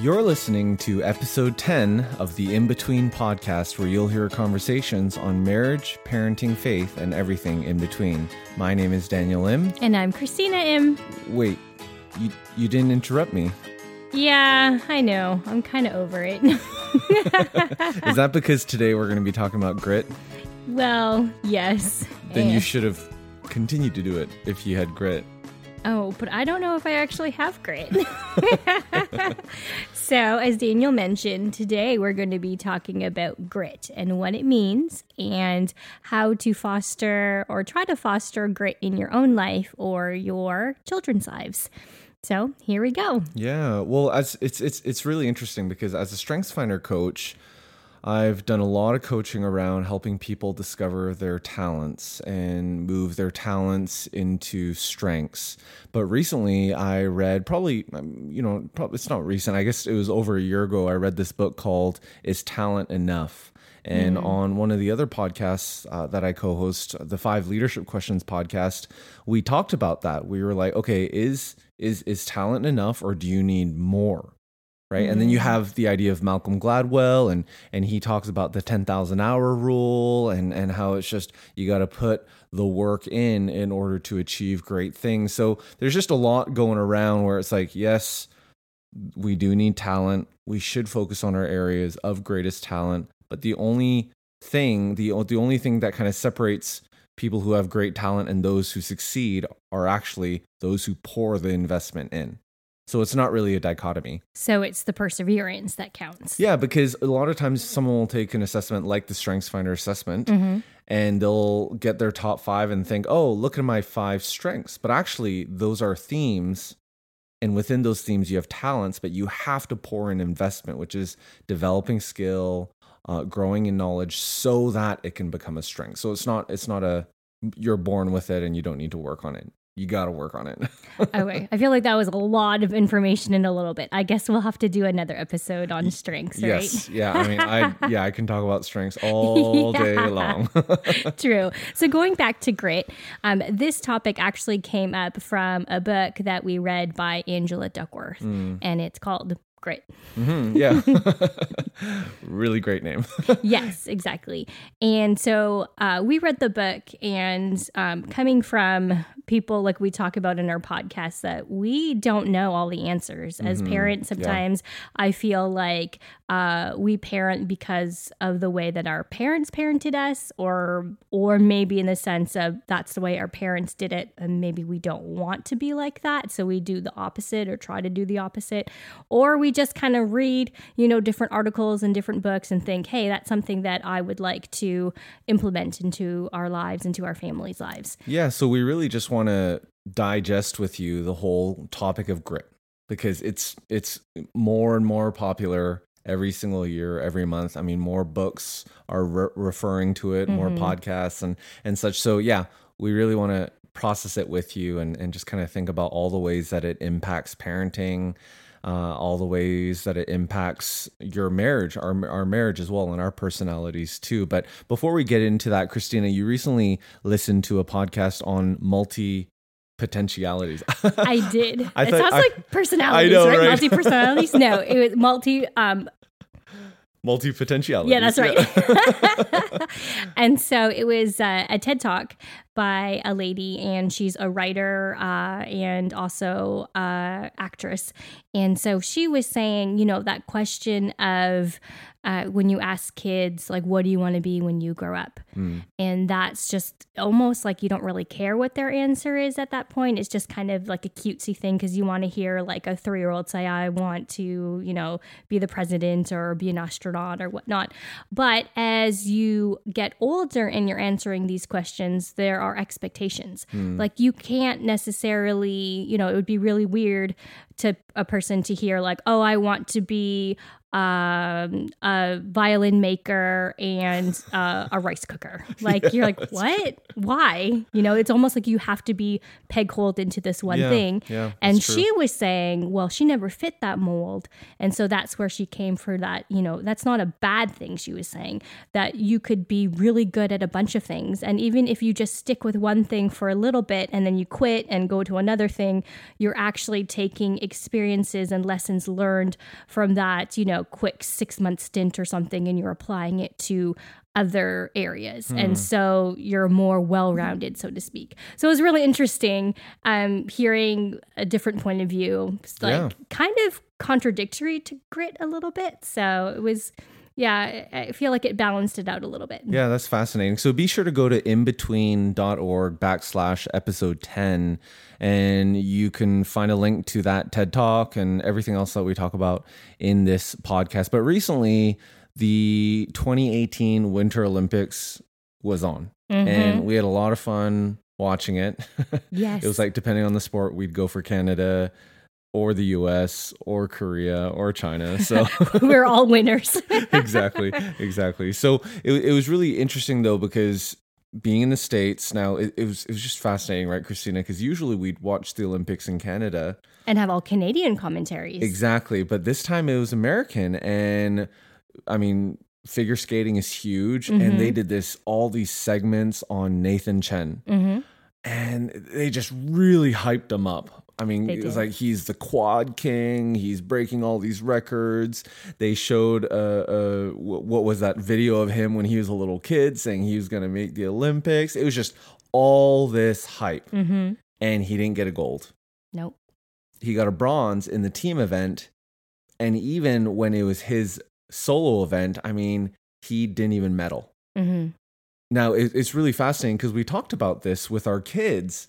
You're listening to episode 10 of the In Between podcast, where you'll hear conversations on marriage, parenting, faith, and everything in between. My name is Daniel Im. And I'm Christina Im. Wait, you, you didn't interrupt me. Yeah, I know. I'm kind of over it. is that because today we're going to be talking about grit? Well, yes. Then and... you eh. should have continued to do it if you had grit. Oh, but I don't know if I actually have grit. so, as Daniel mentioned, today we're going to be talking about grit and what it means and how to foster or try to foster grit in your own life or your children's lives. So, here we go. Yeah. Well, as it's it's it's really interesting because as a strengths finder coach, I've done a lot of coaching around helping people discover their talents and move their talents into strengths. But recently, I read probably, um, you know, probably it's not recent. I guess it was over a year ago. I read this book called "Is Talent Enough." And mm. on one of the other podcasts uh, that I co host, the Five Leadership Questions podcast, we talked about that. We were like, okay, is is is talent enough or do you need more? Right mm-hmm. and then you mm-hmm. have the idea of malcolm gladwell and and he talks about the 10000 hour rule and and how it's just you got to put the work in in order to achieve great things so there's just a lot going around where it's like yes we do need talent we should focus on our areas of greatest talent but the only thing the, the only thing that kind of separates people who have great talent and those who succeed are actually those who pour the investment in so it's not really a dichotomy. So it's the perseverance that counts. Yeah, because a lot of times someone will take an assessment like the Strengths Finder assessment mm-hmm. and they'll get their top five and think, oh, look at my five strengths. But actually, those are themes. And within those themes, you have talents, but you have to pour in investment, which is developing skill, uh, growing in knowledge so that it can become a strength. So it's not, it's not a, you're born with it and you don't need to work on it you got to work on it. okay. I feel like that was a lot of information in a little bit. I guess we'll have to do another episode on strengths, right? Yes. Yeah. I mean, I, yeah, I can talk about strengths all yeah. day long. True. So going back to grit, um, this topic actually came up from a book that we read by Angela Duckworth, mm. and it's called Grit. Mm-hmm, yeah. really great name. yes, exactly. And so uh, we read the book, and um, coming from people like we talk about in our podcast, that we don't know all the answers. As mm-hmm, parents, sometimes yeah. I feel like uh, we parent because of the way that our parents parented us, or or maybe in the sense of that's the way our parents did it, and maybe we don't want to be like that, so we do the opposite or try to do the opposite, or we just kind of read, you know, different articles and different books and think, hey, that's something that I would like to implement into our lives, into our families' lives. Yeah. So we really just want to digest with you the whole topic of grit because it's it's more and more popular every single year every month i mean more books are re- referring to it mm-hmm. more podcasts and and such so yeah we really want to process it with you and, and just kind of think about all the ways that it impacts parenting uh, all the ways that it impacts your marriage, our, our marriage as well, and our personalities too. But before we get into that, Christina, you recently listened to a podcast on multi potentialities. I did. I it thought, sounds I, like personalities, know, right? right? Multi personalities. no, it was multi um multi potentialities. Yeah, that's right. Yeah. and so it was uh, a TED talk by a lady, and she's a writer uh, and also uh, actress. And so she was saying, you know, that question of uh, when you ask kids, like, what do you want to be when you grow up? Mm. And that's just almost like you don't really care what their answer is at that point. It's just kind of like a cutesy thing because you want to hear like a three year old say, I want to, you know, be the president or be an astronaut or whatnot. But as you get older and you're answering these questions, there are our expectations. Mm. Like you can't necessarily, you know, it would be really weird to a person to hear like, "Oh, I want to be um, a violin maker, and uh, a rice cooker. Like yeah, you're like, what? Why? You know, it's almost like you have to be peg holed into this one yeah, thing. Yeah, and she was saying, well, she never fit that mold, and so that's where she came for that. You know, that's not a bad thing. She was saying that you could be really good at a bunch of things, and even if you just stick with one thing for a little bit and then you quit and go to another thing, you're actually taking experiences and lessons learned from that. You know, quick six month stint or something, and you're applying it to other areas. Hmm. And so you're more well rounded, so to speak. So it was really interesting um, hearing a different point of view. It's like yeah. kind of contradictory to grit a little bit. So it was yeah, I feel like it balanced it out a little bit. Yeah, that's fascinating. So be sure to go to inbetween.org backslash episode 10, and you can find a link to that TED Talk and everything else that we talk about in this podcast. But recently, the 2018 Winter Olympics was on, mm-hmm. and we had a lot of fun watching it. Yes. it was like, depending on the sport, we'd go for Canada or the US or Korea or China. So we're all winners. exactly. Exactly. So it, it was really interesting though, because being in the States now, it, it was, it was just fascinating, right, Christina? Because usually we'd watch the Olympics in Canada and have all Canadian commentaries. Exactly. But this time it was American. And I mean, figure skating is huge. Mm-hmm. And they did this, all these segments on Nathan Chen. Mm-hmm. And they just really hyped him up I mean, it was like he's the quad king. He's breaking all these records. They showed uh, uh, what was that video of him when he was a little kid saying he was going to make the Olympics. It was just all this hype, mm-hmm. and he didn't get a gold. Nope. He got a bronze in the team event, and even when it was his solo event, I mean, he didn't even medal. Mm-hmm. Now it's really fascinating because we talked about this with our kids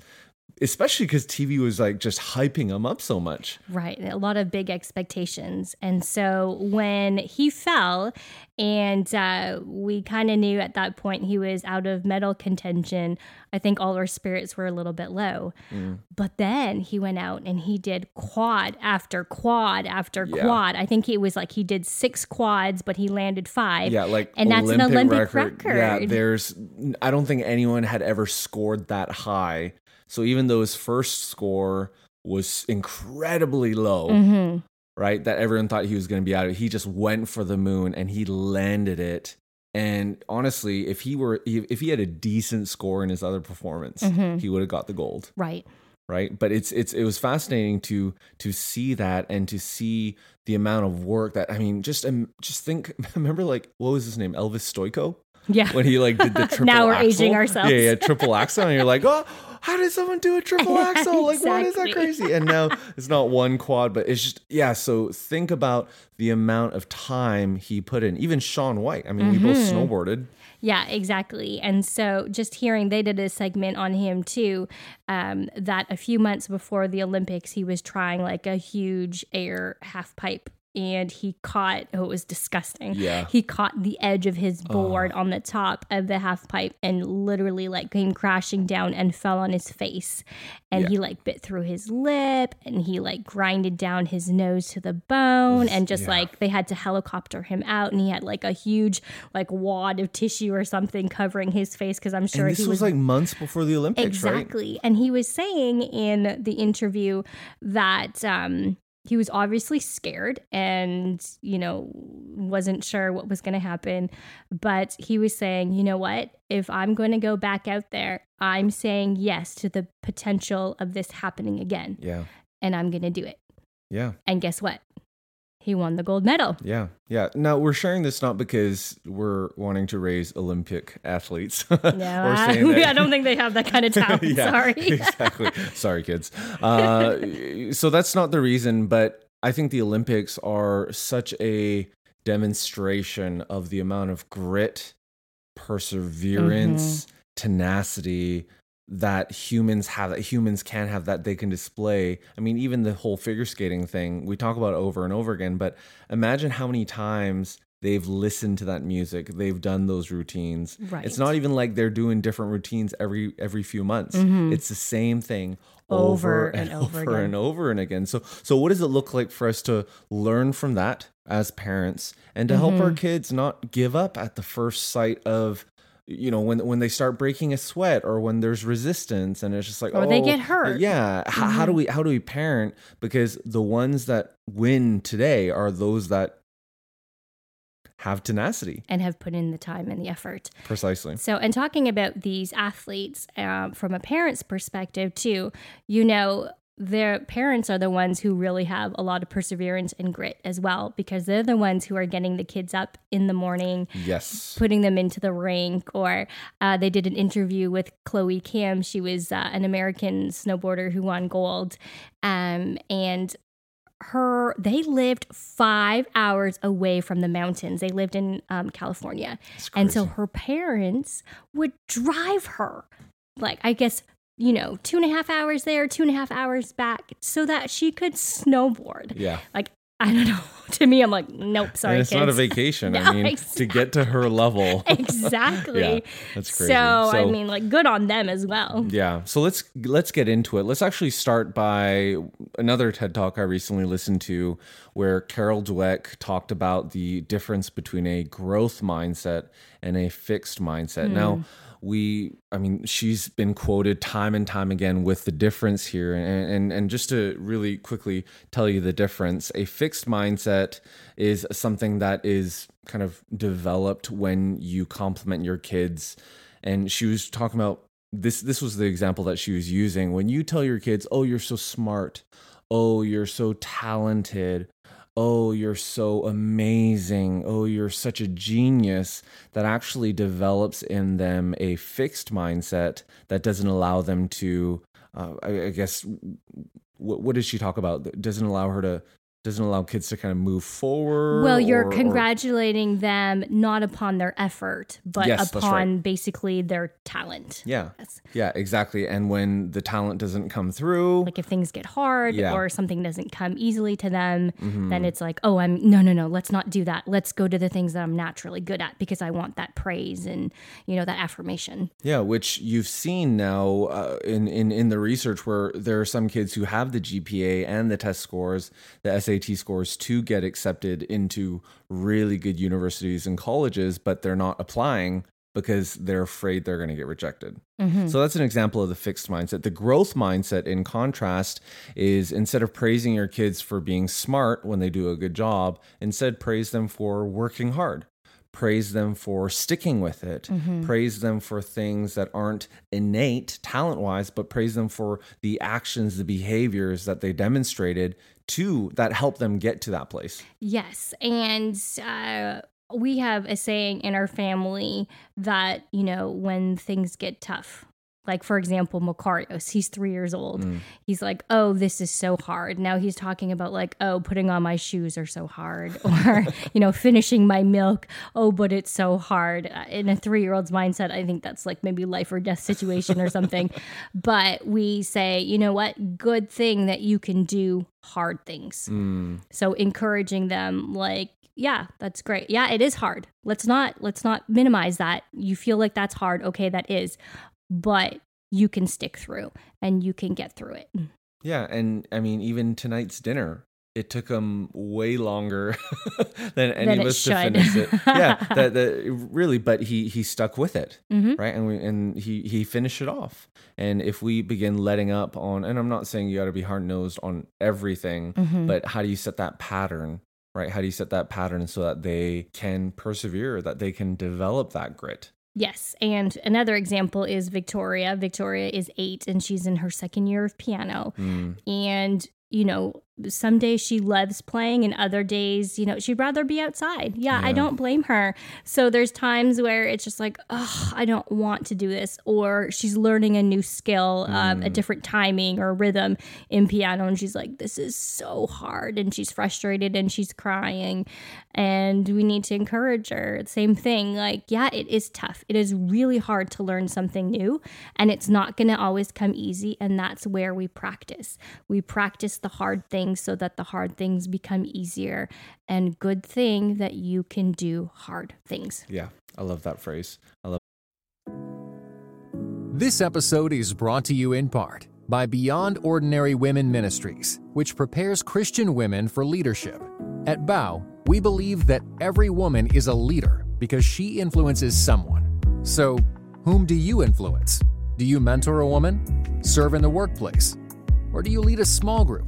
especially because TV was like just hyping him up so much. Right. A lot of big expectations. And so when he fell, and uh, we kind of knew at that point he was out of medal contention, I think all our spirits were a little bit low. Mm. But then he went out and he did quad after quad after yeah. quad. I think he was like he did six quads, but he landed five. Yeah, like and that's an Olympic record. record. Yeah, there's I don't think anyone had ever scored that high so even though his first score was incredibly low, mm-hmm. right? That everyone thought he was going to be out of it, he just went for the moon and he landed it. And honestly, if he were if he had a decent score in his other performance, mm-hmm. he would have got the gold. Right. Right. But it's it's it was fascinating to to see that and to see the amount of work that I mean, just um, just think. Remember, like what was his name? Elvis Stojko? Yeah. When he like did the triple. now we're axel. aging ourselves. Yeah, yeah, triple axel, and you're like, oh, how did someone do a triple axel? Like, exactly. what is that crazy? And now it's not one quad, but it's just, yeah. So think about the amount of time he put in. Even Shaun White. I mean, mm-hmm. we both mm-hmm. snowboarded. Yeah, exactly. And so just hearing they did a segment on him too, um, that a few months before the Olympics, he was trying like a huge air half pipe and he caught oh it was disgusting yeah he caught the edge of his board oh. on the top of the half pipe and literally like came crashing down and fell on his face and yeah. he like bit through his lip and he like grinded down his nose to the bone and just yeah. like they had to helicopter him out and he had like a huge like wad of tissue or something covering his face because i'm sure and this he was, was, like months before the olympics exactly right? and he was saying in the interview that um he was obviously scared and you know wasn't sure what was going to happen. But he was saying you know what? If i'm going to go back out there i'm saying yes to the potential of this happening again. Yeah. And i'm going to do it. Yeah. And guess what he won the gold medal. Yeah, yeah. Now we're sharing this not because we're wanting to raise Olympic athletes. no, I, I, don't think they have that kind of talent. yeah, Sorry. exactly. Sorry, kids. Uh, so that's not the reason, but I think the Olympics are such a demonstration of the amount of grit, perseverance, mm-hmm. tenacity that humans have that humans can have that they can display. I mean, even the whole figure skating thing, we talk about over and over again, but imagine how many times they've listened to that music, they've done those routines. Right. It's not even like they're doing different routines every every few months. Mm-hmm. It's the same thing over, over and, and, over, over and over and again. So so what does it look like for us to learn from that as parents and to help our kids not give up at the first sight of you know when when they start breaking a sweat or when there's resistance and it's just like Or oh they get hurt. yeah. H- how do we how do we parent? Because the ones that win today are those that have tenacity. And have put in the time and the effort. precisely. So, and talking about these athletes um, from a parent's perspective, too, you know, their parents are the ones who really have a lot of perseverance and grit as well, because they're the ones who are getting the kids up in the morning, yes putting them into the rink. Or uh, they did an interview with Chloe Kim. She was uh, an American snowboarder who won gold. Um, and her they lived five hours away from the mountains they lived in um, california and so her parents would drive her like i guess you know two and a half hours there two and a half hours back so that she could snowboard yeah like i don't know to me i'm like nope sorry and it's kids. not a vacation No, i mean to get to her level exactly Yeah, that's crazy. so, i mean like good on them as well Yeah. So let's let's get into it. Let's actually start by another TED Talk I recently listened to where Carol Dweck talked about the difference between a growth mindset and a fixed mindset. Now, hmm. we I mean, she's been quoted time and time again with the difference here. And and and just to really quickly tell you the difference, a fixed mindset is something that is kind of developed when you compliment your kids. And she was talking about this this was the example that she was using. When you tell your kids oh you're so smart. Oh you're so talented oh you're so amazing. Oh you're such a genius. That actually develops in them a fixed mindset that doesn't allow them to uh, I, I guess what, what does she talk about? Doesn't allow her to doesn't allow kids to kind of move forward Well, you're or- or- congratulating them not upon their effort, but Yes, upon right. basically their talent. yeah Yes. yeah exactly and when the talent doesn't come through Like if things get hard Yeah. Mm-hmm. or something doesn't come easily to them, then it's like, oh, I'm no, no, no, let's not do that. Let's go to the things that I'm naturally good at because I want that praise and you know that affirmation. Yeah, which you've seen now uh, in, in in the research where there are some kids who have the GPA and the test scores, the SAT scores to get accepted into really good universities and colleges, but they're not applying because they're afraid they're going to get rejected. Mm-hmm. So that's an example of the fixed mindset. The growth mindset, in contrast, is instead of praising your kids for being smart when they do a good job, instead praise them for working hard. Praise them for sticking with it. Praise them for things that aren't innate talent wise, but praise them for the actions, the behaviors that they demonstrated to that help them get to that place. Yes, and uh, we have a saying in our family that you know when things get tough. Like for example, Macarios, he's three years old. He's like, "Oh, this is so hard." Now he's talking about like, "Oh, putting on my shoes are so hard," or you know, finishing my milk. Oh, but it's so hard. Uh, In a three-year-old's mindset, I think that's like maybe life or death situation or something. but we say, you know what? Good thing that you can do hard things. So encouraging them like yeah, that's great. Yeah, it is hard. Let's not let's not minimize that. You feel like that's hard. Okay, that is. But you can stick through and you can get through it. Yeah, and I mean, even tonight's dinner, it took him way longer than any Than of us to finish it. Yeah, that, that really, but he he stuck with it, Mhm. right? And we and he he finished it off. And if we begin letting up on, and I'm not saying you got to be hard nosed on everything, Mm-hmm. but how do you set that pattern? Right? How do you set that pattern so that they can persevere, that they can develop that grit? Yes. And another example is Victoria. Victoria is eight and she's in her second year of piano. Mm, And, you know, some days she loves playing and other days, you know, she'd rather be outside. Yeah, I don't blame her. So there's times where it's just like, oh, I don't want to do this. Or she's learning a new skill, um, a different timing or rhythm in piano. And she's like, this is so hard. And she's frustrated and she's crying. And we need to encourage her. Same thing. Like, yeah, it is tough. It is really hard to learn something new. And it's not going to always come easy. And that's where we practice. We practice the hard things so that the hard things become easier. And good thing that you can do hard things. yeah, I love that phrase. I love. This episode is brought to you in part by Beyond Ordinary Women Ministries, which prepares Christian women for leadership. At Bow, We believe that every woman is a leader because she influences someone. So, whom do you influence? Do you mentor a woman? Serve in the workplace? Or do you lead a small group,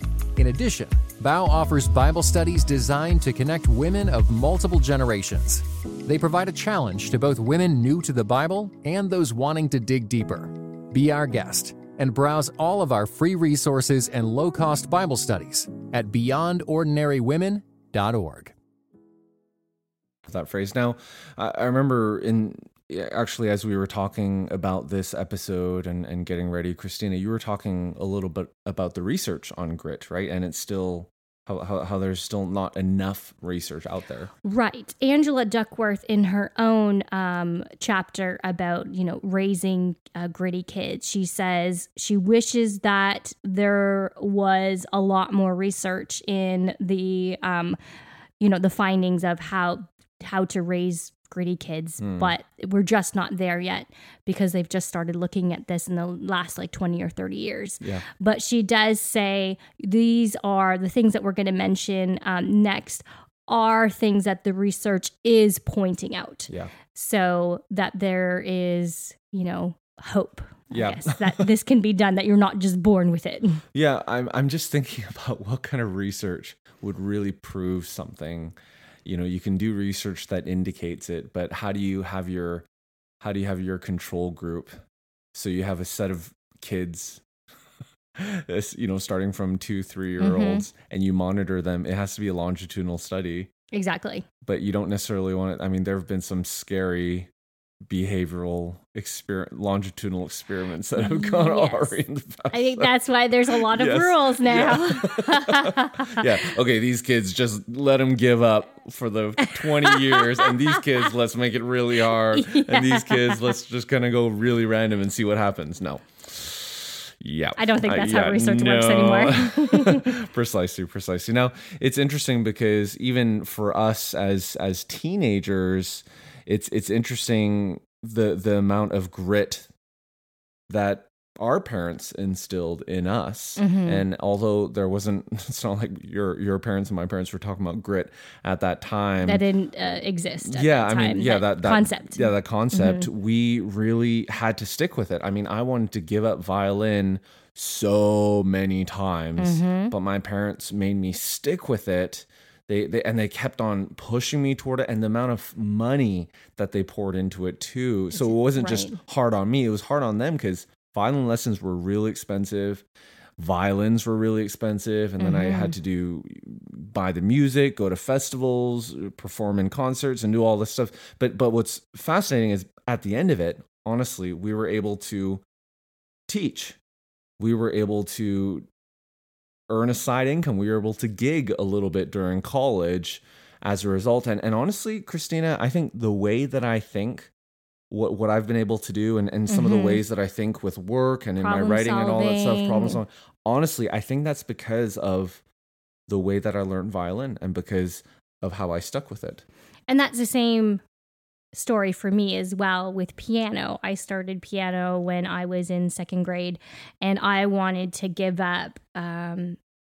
In addition, Bow offers Bible studies designed to connect women of multiple generations. They provide a challenge to both women new to the Bible and those wanting to dig deeper. Be our guest and browse all of our free resources and low cost Bible studies at beyondordinarywomen.org. That phrase. Now, I remember in actually as we were talking about this episode and, and getting ready christina you were talking a little bit about the research on grit right and it's still how, how, how, there's still not enough research out there. Right. Angela Duckworth, in her own um, chapter about, you know, raising uh, gritty kids, she says she wishes that there was a lot more research in the, um, you know, the findings of how how to raise gritty kids, mm. but we're just not there yet because they've just started looking at this in the last like 20 or 30 years. Yeah. But she does say these are the things that we're going to mention um, next are things that the research is pointing out. Yeah. So that there is, you know, hope. Yeah. Guess, that this can be done, that you're not just born with it. Yeah. I'm, I'm just thinking about what kind of research would really prove something you know you can do research that indicates it but how do you have your how do you have your control group? So you have a set of kids this you know starting from two three year olds mm-hmm. and you monitor them. It has to be a longitudinal study. Exactly. But you don't necessarily want it i mean there have been some scary behavioral experiment longitudinal experiments that have gone yes. already in the past. I think that's why there's a lot of yes. rules now. Yeah. yeah. Okay, these kids just let them give up for the 20 years and these kids let's make it really hard yeah. and these kids let's just kind of go really random and see what happens. No. Yeah. I don't think that's uh, yeah, how research no. works anymore. precisely, precisely. Now, it's interesting because even for us as as teenagers, it's it's interesting the the amount of grit that our parents instilled in us mm-hmm. and although there wasn't it's not like your your parents and my parents were talking about grit at that time that didn't uh, exist yeah i mean yeah that, that, concept yeah that concept mm-hmm. we really had to stick with it i mean i wanted to give up violin so many times mm-hmm. but my parents made me stick with it they, they and they kept on pushing me toward it and the amount of money that they poured into it too so it wasn't right. just hard on me it was hard on them because violin lessons were really expensive violins were really expensive and then mm-hmm. i had mm-hmm. to do buy the music go to festivals perform in concerts and do all this stuff but but what's fascinating is at the end of it honestly we were able to teach we were able to earn a side income. We were able to gig a little bit during college as a result. And, and honestly, Christina, I think the way that I think, what, what I've been able to do, and, and some mm-hmm. of the mm-hmm. ways that I think with work and in problem my writing solving. and all that stuff, problem solving, honestly, I think that's because of the way that I learned violin and because of how I stuck with it. And that's the same story for me as well with piano. I started piano when I was in second grade and I wanted to give up um,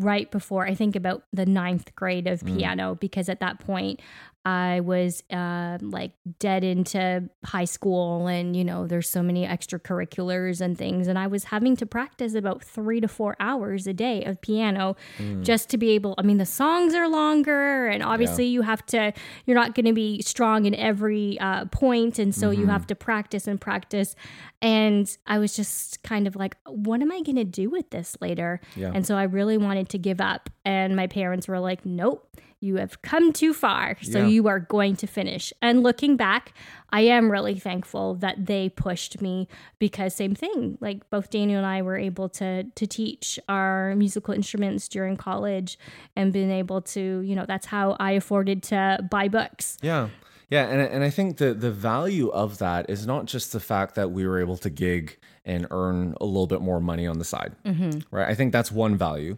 right before I think about the ninth grade of mm. piano because at that point I was uh, like dead into high school, and you know, there's so many extracurriculars and things. And I was having to practice about three to four hours a day of piano mm. just to be able. I mean, the songs are longer, and obviously, yeah. you have to, you're not going to be strong in every uh, point, and so mm-hmm. you have to practice and practice. And I was just kind of like, what am I going to do with this later? Yeah. And so I really wanted to give up. And my parents were like, nope you have come too far. So yeah. you are going to finish. And looking back, I am really thankful that they pushed me because same thing. Like both Daniel and I were able to to teach our musical instruments during college and been able to, you know, that's how I afforded to buy books. Yeah. Yeah, and and I think the the value of that is not just the fact that we were able to gig and earn a little bit more money on the side, mm-hmm. right? I think that's one value.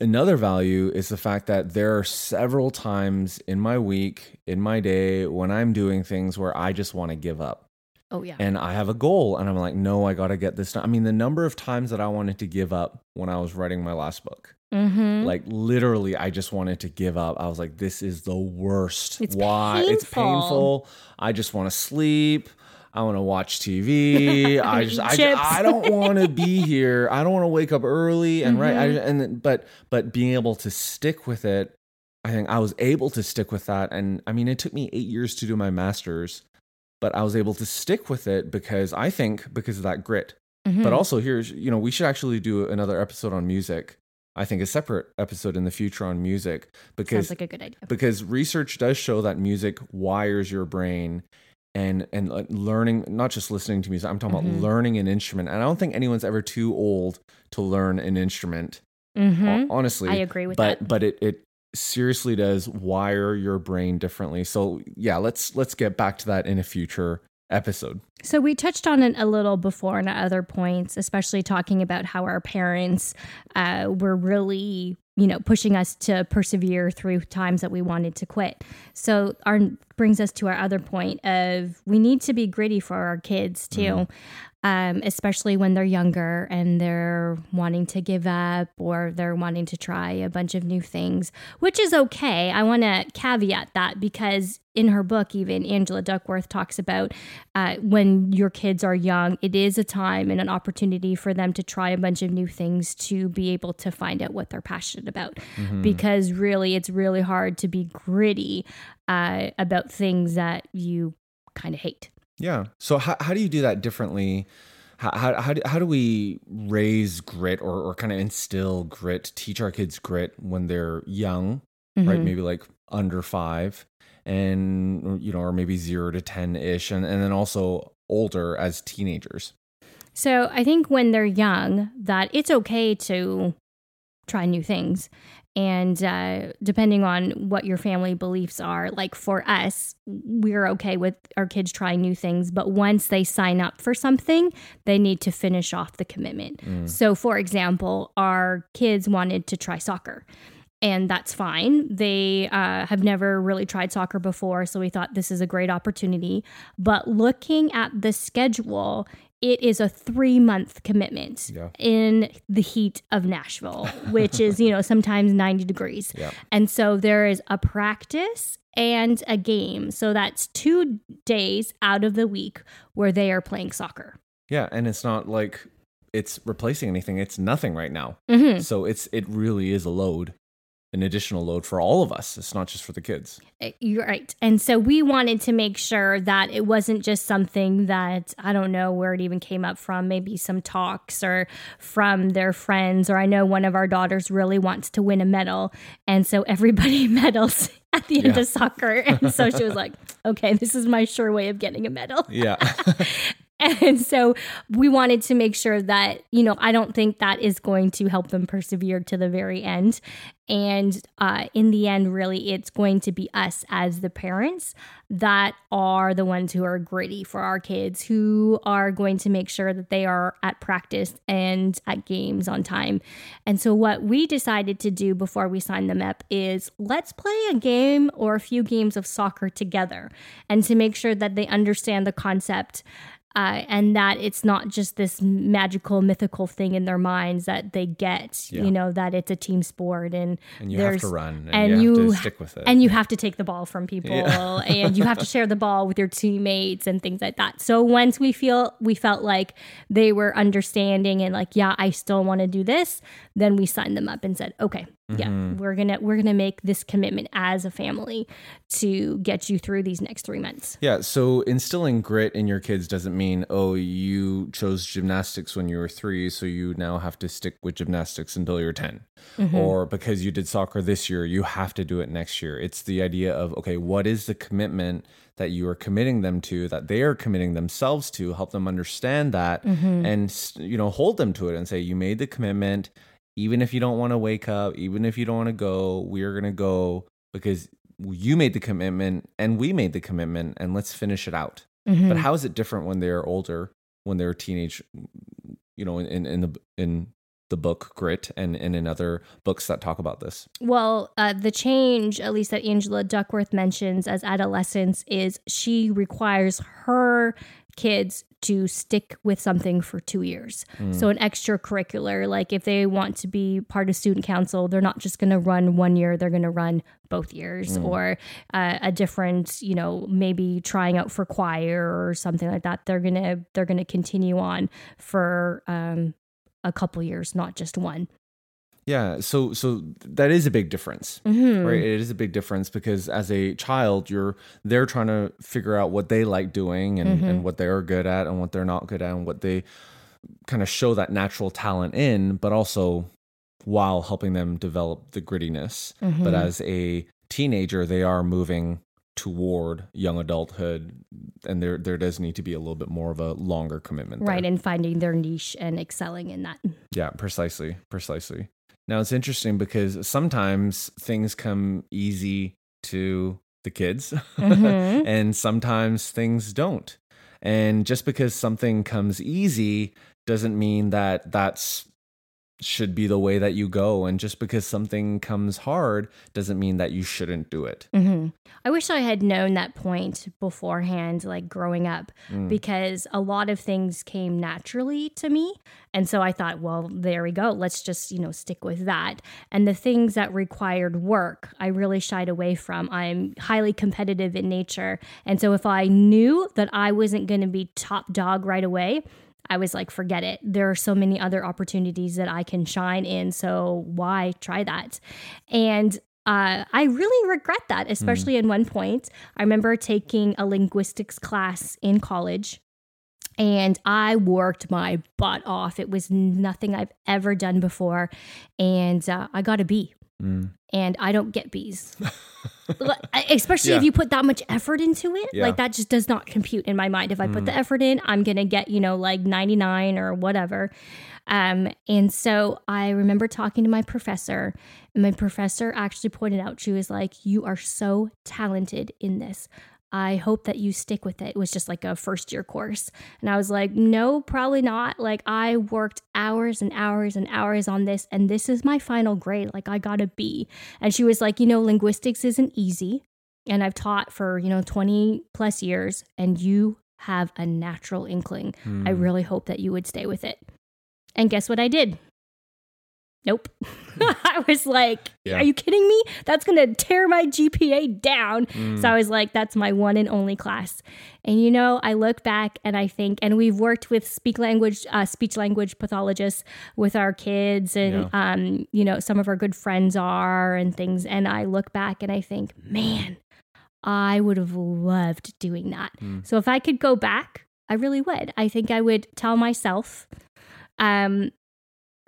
Another value is the fact that there are several times in my week, in my day, when I'm doing things where I just want to give up. Oh yeah. And I have a goal, and I'm like, no, I got to get this done. I mean, the number of times that I wanted to give up when I was writing my last book, mm-hmm. like literally, I just wanted to give up. I was like, this is the worst. It's Why? It's painful. painful. I just want to sleep. I want to watch TV. I just, I, I don't want to be here. I don't want to wake up early and right. I, Mm-hmm. and but but being able to stick with it, I think I was able to stick with that. And I mean, it took me eight years to do my master's, but I was able to stick with it because I think because of that grit. Mhm. But also, here's you know, we should actually do another episode on music. I think a separate episode in the future on music because sounds like a good idea. because research does show that music wires your brain and and learning not just listening to music i'm talking Mhm. about learning an instrument and i don't think anyone's ever too old to learn an instrument mm-hmm. honestly I agree with but that. but it it seriously does wire your brain differently so yeah let's let's get back to that in a future episode So we touched on it a little before in other points, especially talking about how our parents uh, were really, you know, pushing us to persevere through times that we wanted to quit. So our brings us to our other point of we need to be gritty for our kids too. Mm-hmm. Um, especially when they're younger and they're wanting to give up or they're wanting to try a bunch of new things, which is okay. I want to caveat that because in her book, even Angela Duckworth talks about uh, when your kids are young, it is a time and an opportunity for them to try a bunch of new things to be able to find out what they're passionate about. Because really, it's really hard to be gritty uh, about things that you kind of hate. Yeah. So how how do you do that differently? How how how do, how do we raise grit or or kind of instill grit, teach our kids grit when they're young, right? Mhm. Maybe like under five, and you know, or maybe zero to ten ish, and and then also older as teenagers. So I think when they're young, that it's okay to try new things. And uh, depending on what your family beliefs are, like for us, we're okay with our kids trying new things. But once they sign up for something, they need to finish off the commitment. So, for example, our kids wanted to try soccer. And that's fine. They uh, have never really tried soccer before. So we thought this is a great opportunity. But looking at the schedule, it is a three month commitment Yeah. in the heat of Nashville, which is, you know, sometimes 90 degrees. Yeah. And so there is a practice and a game. So that's two days out of the week where they are playing soccer. Yeah, and it's not like it's replacing anything. It's nothing right now. hmm So it's it really is a load, an additional load for all of us. It's not just for the kids. Uh, You're right. And so we wanted to make sure that it wasn't just something that I don't know where it even came up from, maybe some talks or from their friends. Or I know one of our daughters really wants to win a medal. And so everybody medals at the end Yeah. of soccer. And so she was like, okay, this is my sure way of getting a medal. Yeah. And so we wanted to make sure that, you know, I don't think that is going to help them persevere to the very end. And uh, in the end, really, it's going to be us as the parents that are the ones who are gritty for our kids, who are going to make sure that they are at practice and at games on time. And so, what we decided to do before we signed them up is let's play a game or a few games of soccer together and to make sure that they understand the concept uh, and that it's not just this magical mythical thing in their minds that they get Yeah. you know that it's a team sport and, And you have to run and, and you have you to stick with it. and you have to take the ball from people Yeah. and you have to share the ball with your teammates and things like that so once we feel we felt like they were understanding and like yeah i still want to do this then we signed them up and said okay yeah Mm-hmm. we're gonna we're gonna make this commitment as a family to get you through these next three months Yeah, so instilling grit in your kids doesn't mean, oh, you chose gymnastics when you were three, so you now have to stick with gymnastics until you're 10. Mm-hmm. Or because you did soccer this year, you have to do it next year. It's the idea of, okay, what is the commitment that you are committing them to, that they are committing themselves to, help them understand that mm-hmm. and, you know, hold them to it and say, you made the commitment. Even if you don't want to wake up, even if you don't want to go, we are going to go because you made the commitment and we made the commitment and let's finish it out. Mhm. But how is it different when they're older, when they're teenage, you know, in, in the in the book Grit and, and in other books that talk about this? Well, uh, the change, at least that Angela Duckworth mentions as adolescence, is she requires her kids to stick with something for two years. So, an extracurricular, like if they want to be part of student council, they're not just going to run one year, they're going to run both years, or uh, a different, you know, maybe trying out for choir or something like that. They're gonna they're gonna continue on for um, a couple years, not just one. Yeah, so so that is a big difference. Mhm. Right, it is a big difference because as a child, you're they're trying to figure out what they like doing and, and what they're good at and what they're not good at and what they kind of show that natural talent in, but also while helping them develop the grittiness. But as a teenager, they are moving toward young adulthood, and there there does need to be a little bit more of a longer commitment. there. Right, and finding their niche and excelling in that. Yeah, precisely, precisely. Now it's interesting because sometimes things come easy to the kids, Mhm. and sometimes things don't. And just because something comes easy doesn't mean that that's should be the way that you go. And just because something comes hard doesn't mean that you shouldn't do it. hmm I wish I had known that point beforehand, like growing up, Mm. because a lot of things came naturally to me. And so I thought, well, there we go. Let's just, you know, stick with that. And the things that required work, I really shied away from. I'm highly competitive in nature. And so if I knew that I wasn't going to be top dog right away, I was like, forget it. There are so many other opportunities that I can shine in. So why try that? And uh, I really regret that, especially in one point. I remember taking a linguistics class in college and I worked my butt off. It was nothing I've ever done before. And uh, I got a B. Mm. And I don't get B's, Like, especially if you put that much effort into it. Yeah. Like that just does not compute in my mind. If I put the effort in, I'm gonna get you know like 99 or whatever. Um, and so I remember talking to my professor, and my professor actually pointed out she was like, "You are so talented in this." I hope that you stick with it. It was just like a first year course. And I was like, no, probably not. Like, I worked hours and hours and hours on this, and this is my final grade. Like, I got a B. And she was like, you know, linguistics isn't easy. And I've taught for, you know, 20 plus years, and you have a natural inkling. I hmm. really hope that you would stay with it. And guess what I did? Nope. I was like, Yeah. are you kidding me? That's going to tear my GPA down. Mm. So I was like, that's my one and only class. And you know, I look back and I think, and we've worked with speak language, uh, speech language pathologists with our kids, and um, you know, some of our good friends are and things. And I look back and I think, man, I would have loved doing that. Mm. So if I could go back, I really would. I think I would tell myself, um,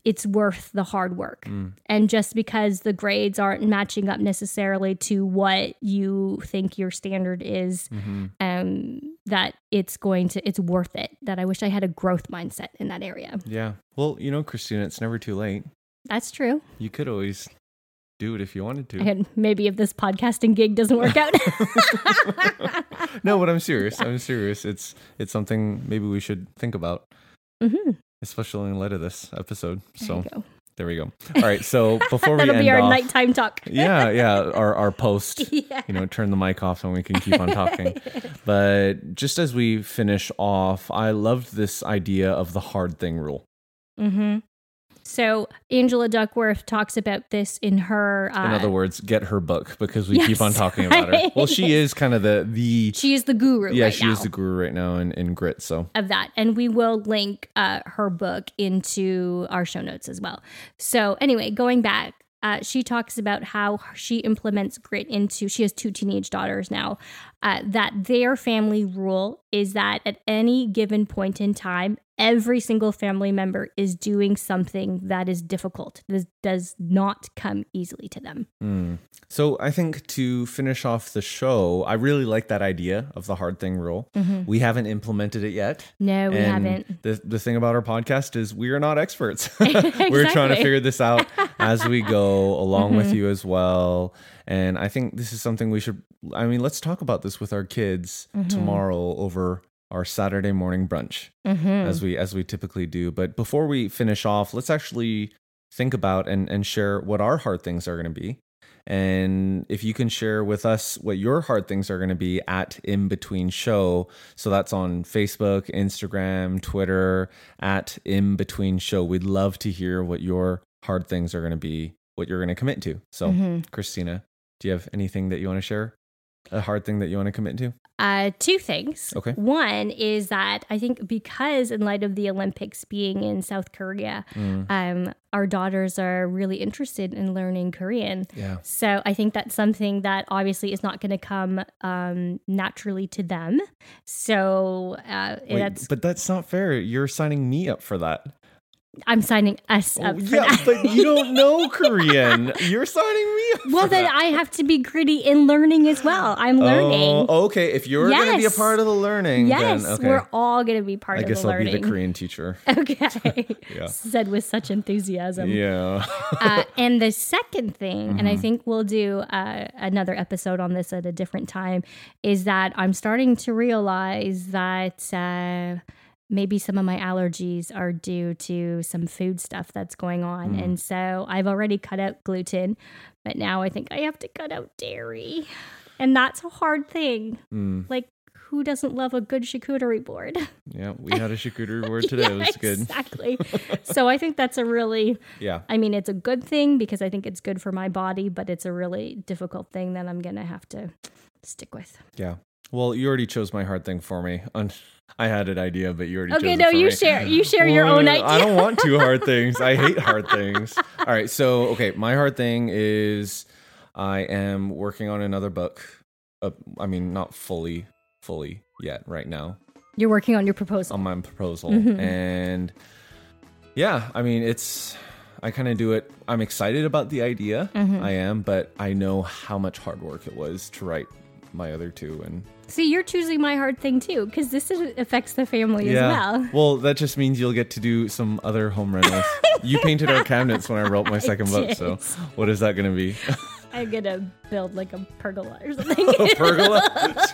it's worth the hard work. Mm. And just because the grades aren't matching up necessarily to what you think your standard is, Mhm. um, that it's going to, it's worth it. That I wish I had a growth mindset in that area. Yeah. Well, you know, Christina, it's never too late. That's true. You could always do it if you wanted to. And maybe if this podcasting gig doesn't work out. no, but I'm serious. I'm serious. It's it's something maybe we should think about, Mhm. Especially in light of this episode. So there we go. All right. So before we That'll end be our off, nighttime talk. yeah, yeah, our our post. yeah. You know, turn the mic off and we can keep on talking. but just as we finish off, I loved this idea of the hard thing rule. hmm So Angela Duckworth talks about this in her. Uh, In other words, get her book because we keep on yes. talking about her. Well, she is kind of the the she is the guru. yeah, right she now. is the guru right now in, in grit. So of that. And we will link uh, her book into our show notes as well. So, anyway, going back, uh, she talks about how she implements grit into, she has two teenage daughters now, uh, that their family rule is that at any given point in time, every single family member is doing something that is difficult. This does not come easily to them. Mm. So I think to finish off the show, I really like that idea of the hard thing rule. We haven't implemented it yet. No, we haven't. The, the thing about our podcast is we are not experts. We're trying to figure this out as we go along with you as well. And I think this is something we should, I mean, let's talk about this with our kids tomorrow over our Saturday morning brunch Mm-hmm. as we as we typically do. But before we finish off, let's actually think about and and share what our hard things are going to be. And if you can share with us what your hard things are going to be at In Between Show. So that's on Facebook, Instagram, Twitter, at In Between Show. We'd love to hear what your hard things are going to be, what you're going to commit to. So, Mhm. Christina, do you have anything that you want to share? A hard thing that you want to commit to? Uh, two things. Okay. One is that I think because in light of the Olympics being in South Korea, Mm. um, our daughters are really interested in learning Korean. Yeah. So I think that's something that obviously is not going to come um, naturally to them. So uh, Wait, that's but that's not fair. You're signing me up for that. I'm signing us Oh, up for yeah, that. but you don't know Korean. You're signing me up. well, then that. I have to be gritty in learning as well. I'm learning. Oh, okay. If you're going to be a Yes. part of the learning, yes, then okay. we're all going to be part I of guess the I'll learning. be the Korean teacher. Okay. Yeah. Said with such enthusiasm. Yeah. uh, and the second thing, and Mm-hmm. I think we'll do uh, another episode on this at a different time, is that I'm starting to realize that uh, maybe some of my allergies are due to some food stuff that's going on. Mm. And so I've already cut out gluten, but now I think I have to cut out dairy. And that's a hard thing. Mm, Like, who doesn't love a good charcuterie board? yeah. We had a charcuterie board today. it was good. Exactly. so I think that's a really Yeah. I mean, it's a good thing because I think it's good for my body, but it's a really difficult thing that I'm going to have to stick with. Yeah. Well, you already chose my hard thing for me. I had an idea, but you already chose Okay, it no, you me. share you share your Well, own I don't want two hard things. I hate hard things. All right. So, okay, my hard thing is I am working on another book. Uh, I mean, not fully, fully yet right now You're working on your proposal. on my proposal. Mhm. And yeah, I mean, it's, I kind of do it. I'm excited about the idea. Mhm. I am, but I know how much hard work it was to write my other two. And See, you're choosing my hard thing too because this is, affects the family as well. Well, that just means you'll get to do some other home rentals. you painted our cabinets when I wrote my second book, so what is that going to be? I'm going to build like a pergola or something. A pergola?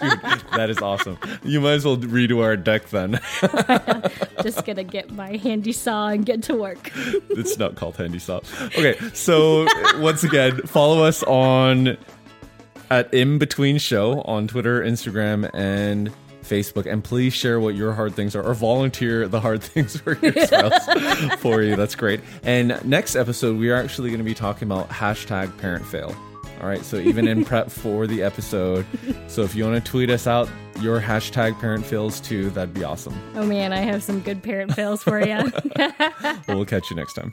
Dude, that is awesome. You might as well redo our deck then. Just going to get my handy saw and get to work. it's not called Handy saw. Okay, so once again, follow us on at In Between Show on Twitter, Instagram, and Facebook, and please share what your hard things are, or volunteer the hard things for your spouse for you. That's great. And next episode, we are actually going to be talking about hashtag parent fail. All right, so even in prep for the episode, so if you want to tweet us out your hashtag parent fails too, that'd be awesome. Oh man, I have some good parent fails for you. Well, we'll catch you next time.